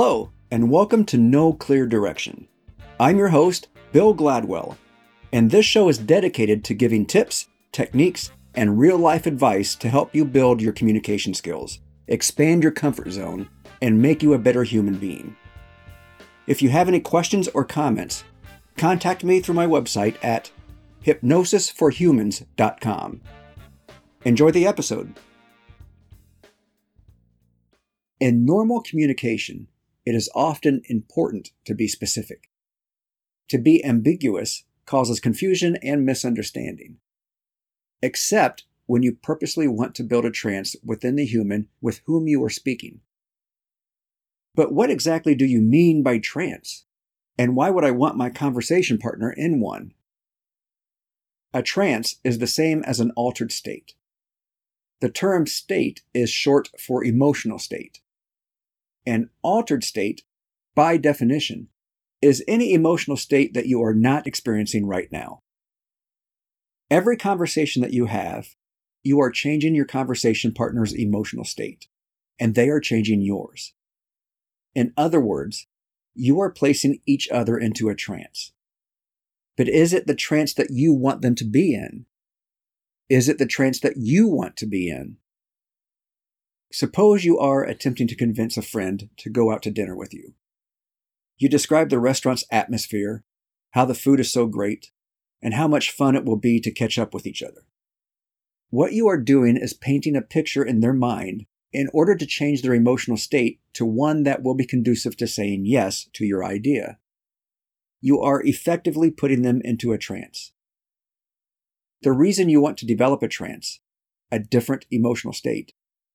Hello, and welcome to No Clear Direction. I'm your host, Bill Gladwell, and this show is dedicated to giving tips, techniques, and real life advice to help you build your communication skills, expand your comfort zone, and make you a better human being. If you have any questions or comments, contact me through my website at hypnosisforhumans.com. Enjoy the episode. In normal communication, it is often important to be specific. To be ambiguous causes confusion and misunderstanding. Except when you purposely want to build a trance within the human with whom you are speaking. But what exactly do you mean by trance? And why would I want my conversation partner in one? A trance is the same as an altered state. The term state is short for emotional state. An altered state, by definition, is any emotional state that you are not experiencing right now. Every conversation that you have, you are changing your conversation partner's emotional state, and they are changing yours. In other words, you are placing each other into a trance. But is it the trance that you want them to be in? Is it the trance that you want to be in? Suppose you are attempting to convince a friend to go out to dinner with you. You describe the restaurant's atmosphere, how the food is so great, and how much fun it will be to catch up with each other. What you are doing is painting a picture in their mind in order to change their emotional state to one that will be conducive to saying yes to your idea. You are effectively putting them into a trance. The reason you want to develop a trance, a different emotional state,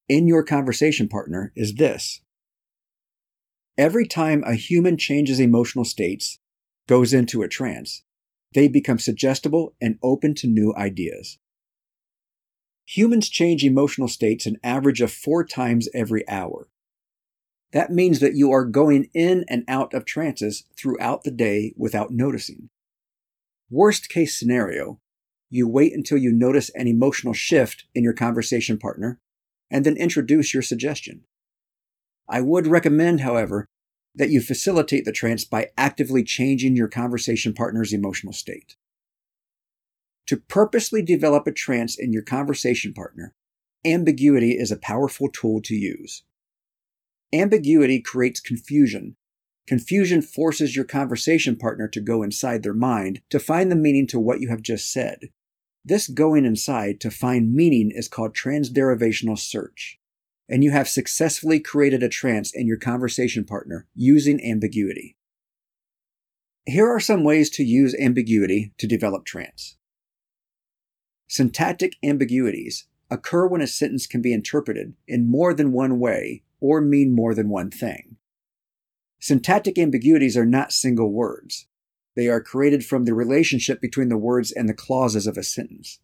in your conversation partner is this. Every time a human changes emotional states, goes into a trance, they become suggestible and open to new ideas. Humans change emotional states an average of four times every hour. That means that you are going in and out of trances throughout the day without noticing. Worst case scenario, you wait until you notice an emotional shift in your conversation partner and then introduce your suggestion. I would recommend, however, that you facilitate the trance by actively changing your conversation partner's emotional state. To purposely develop a trance in your conversation partner, ambiguity is a powerful tool to use. Ambiguity creates confusion. Confusion forces your conversation partner to go inside their mind to find the meaning to what you have just said, this going inside to find meaning is called transderivational search, and you have successfully created a trance in your conversation partner using ambiguity. Here are some ways to use ambiguity to develop trance. Syntactic ambiguities occur when a sentence can be interpreted in more than one way or mean more than one thing. Syntactic ambiguities are not single words. They are created from the relationship between the words and the clauses of a sentence.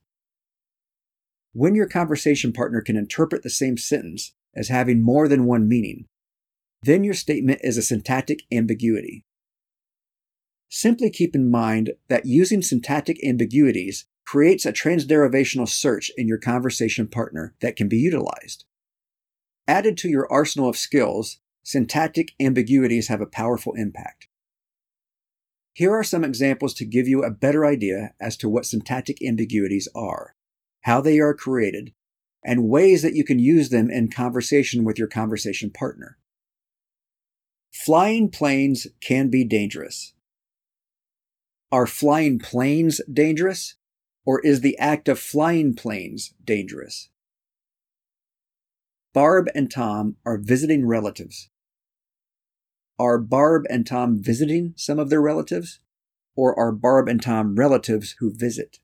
When your conversation partner can interpret the same sentence as having more than one meaning, then your statement is a syntactic ambiguity. Simply keep in mind that using syntactic ambiguities creates a transderivational search in your conversation partner that can be utilized. Added to your arsenal of skills, syntactic ambiguities have a powerful impact. Here are some examples to give you a better idea as to what syntactic ambiguities are, how they are created, and ways that you can use them in conversation with your conversation partner. Flying planes can be dangerous. Are flying planes dangerous? Or is the act of flying planes dangerous? Barb and Tom are visiting relatives are Barb and Tom visiting some of their relatives? Or are Barb and Tom relatives who visit?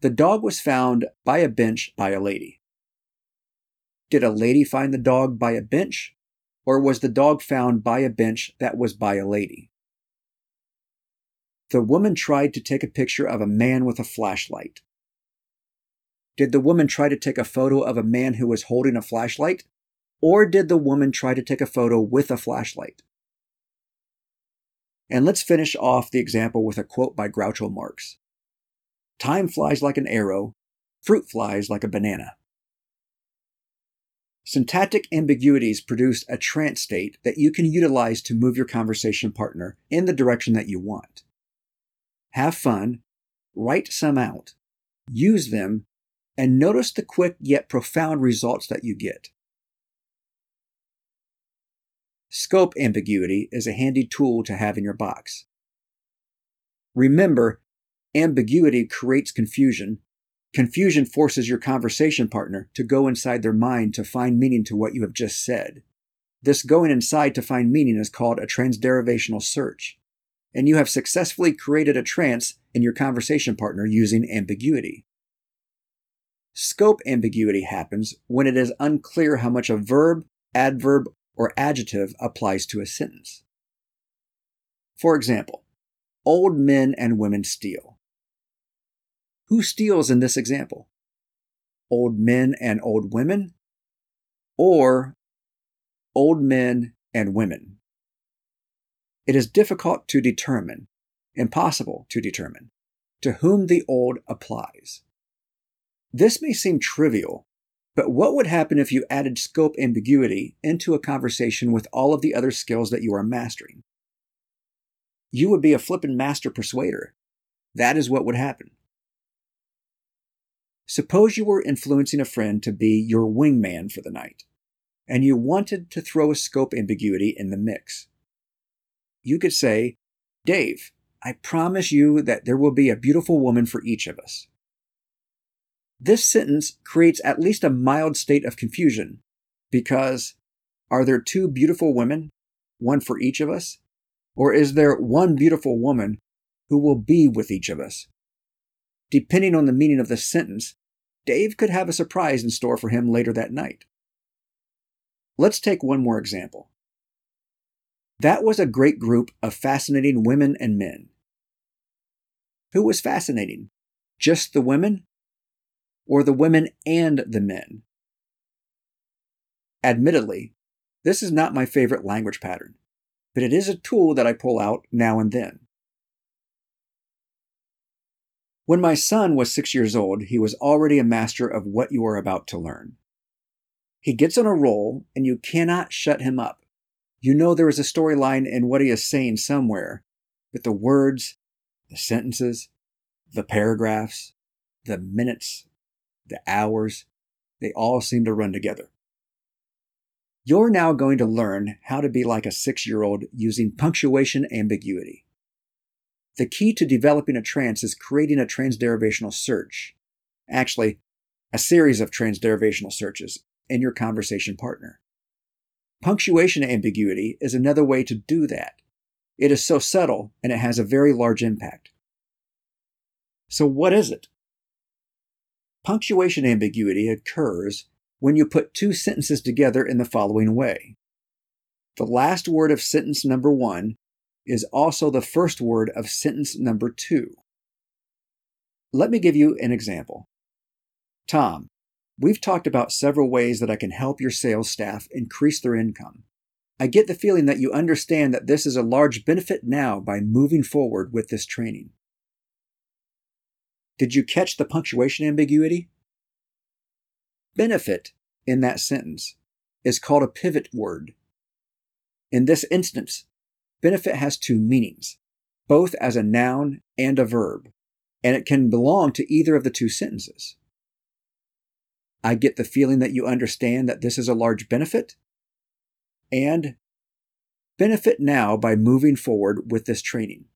The dog was found by a bench by a lady. Did a lady find the dog by a bench? Or was the dog found by a bench that was by a lady? The woman tried to take a picture of a man with a flashlight. Did the woman try to take a photo of a man who was holding a flashlight? Or did the woman try to take a photo with a flashlight? And let's finish off the example with a quote by Groucho Marx Time flies like an arrow, fruit flies like a banana. Syntactic ambiguities produce a trance state that you can utilize to move your conversation partner in the direction that you want. Have fun, write some out, use them, and notice the quick yet profound results that you get. Scope ambiguity is a handy tool to have in your box. Remember, ambiguity creates confusion. Confusion forces your conversation partner to go inside their mind to find meaning to what you have just said. This going inside to find meaning is called a transderivational search, and you have successfully created a trance in your conversation partner using ambiguity. Scope ambiguity happens when it is unclear how much a verb, adverb, or adjective applies to a sentence. For example, old men and women steal. Who steals in this example? Old men and old women? Or old men and women? It is difficult to determine, impossible to determine, to whom the old applies. This may seem trivial, but what would happen if you added scope ambiguity into a conversation with all of the other skills that you are mastering? You would be a flippin' master persuader. That is what would happen. Suppose you were influencing a friend to be your wingman for the night, and you wanted to throw a scope ambiguity in the mix. You could say, Dave, I promise you that there will be a beautiful woman for each of us. This sentence creates at least a mild state of confusion because are there two beautiful women, one for each of us? Or is there one beautiful woman who will be with each of us? Depending on the meaning of the sentence, Dave could have a surprise in store for him later that night. Let's take one more example. That was a great group of fascinating women and men. Who was fascinating? Just the women or the women and the men. Admittedly, this is not my favorite language pattern, but it is a tool that I pull out now and then. When my son was six years old, he was already a master of what you are about to learn. He gets on a roll, and you cannot shut him up. You know there is a storyline in what he is saying somewhere, but the words, the sentences, the paragraphs, the minutes, the hours, they all seem to run together. You're now going to learn how to be like a six year old using punctuation ambiguity. The key to developing a trance is creating a transderivational search. Actually, a series of transderivational searches in your conversation partner. Punctuation ambiguity is another way to do that. It is so subtle and it has a very large impact. So, what is it? Punctuation ambiguity occurs when you put two sentences together in the following way. The last word of sentence number one is also the first word of sentence number two. Let me give you an example. Tom, we've talked about several ways that I can help your sales staff increase their income. I get the feeling that you understand that this is a large benefit now by moving forward with this training. Did you catch the punctuation ambiguity? Benefit in that sentence is called a pivot word. In this instance, benefit has two meanings, both as a noun and a verb, and it can belong to either of the two sentences. I get the feeling that you understand that this is a large benefit, and benefit now by moving forward with this training.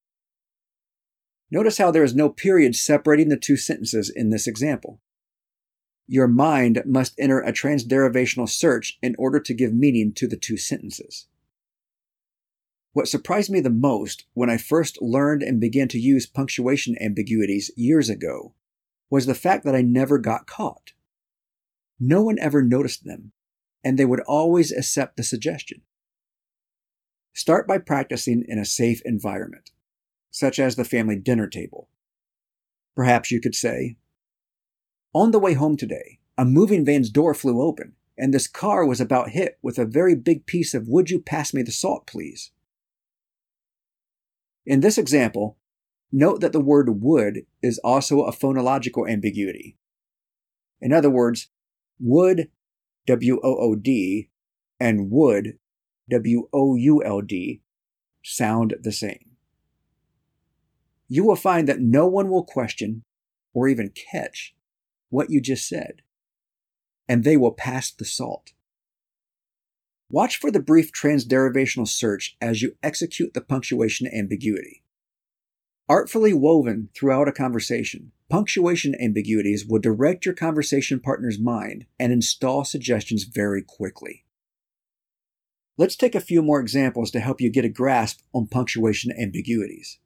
Notice how there is no period separating the two sentences in this example. Your mind must enter a transderivational search in order to give meaning to the two sentences. What surprised me the most when I first learned and began to use punctuation ambiguities years ago was the fact that I never got caught. No one ever noticed them, and they would always accept the suggestion. Start by practicing in a safe environment such as the family dinner table. Perhaps you could say, On the way home today, a moving van's door flew open, and this car was about hit with a very big piece of Would you pass me the salt, please? In this example, note that the word would is also a phonological ambiguity. In other words, would W O O D, and would, W O U L D, sound the same. You will find that no one will question or even catch what you just said, and they will pass the salt. Watch for the brief transderivational search as you execute the punctuation ambiguity. Artfully woven throughout a conversation, punctuation ambiguities will direct your conversation partner's mind and install suggestions very quickly. Let's take a few more examples to help you get a grasp on punctuation ambiguities.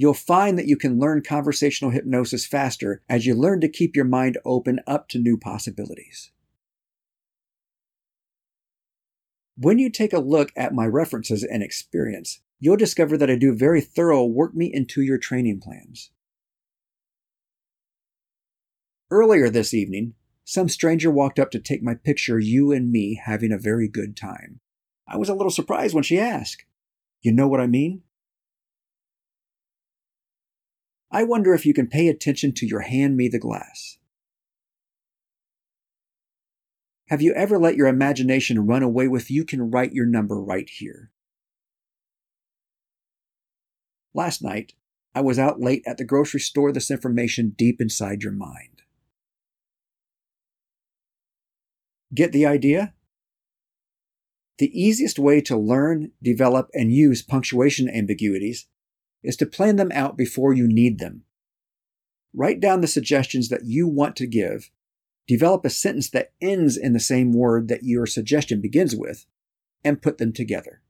You'll find that you can learn conversational hypnosis faster as you learn to keep your mind open up to new possibilities. When you take a look at my references and experience, you'll discover that I do very thorough work me into your training plans. Earlier this evening, some stranger walked up to take my picture, you and me having a very good time. I was a little surprised when she asked. You know what I mean? I wonder if you can pay attention to your hand me the glass. Have you ever let your imagination run away with you can write your number right here? Last night, I was out late at the grocery store, this information deep inside your mind. Get the idea? The easiest way to learn, develop, and use punctuation ambiguities is to plan them out before you need them. Write down the suggestions that you want to give, develop a sentence that ends in the same word that your suggestion begins with, and put them together.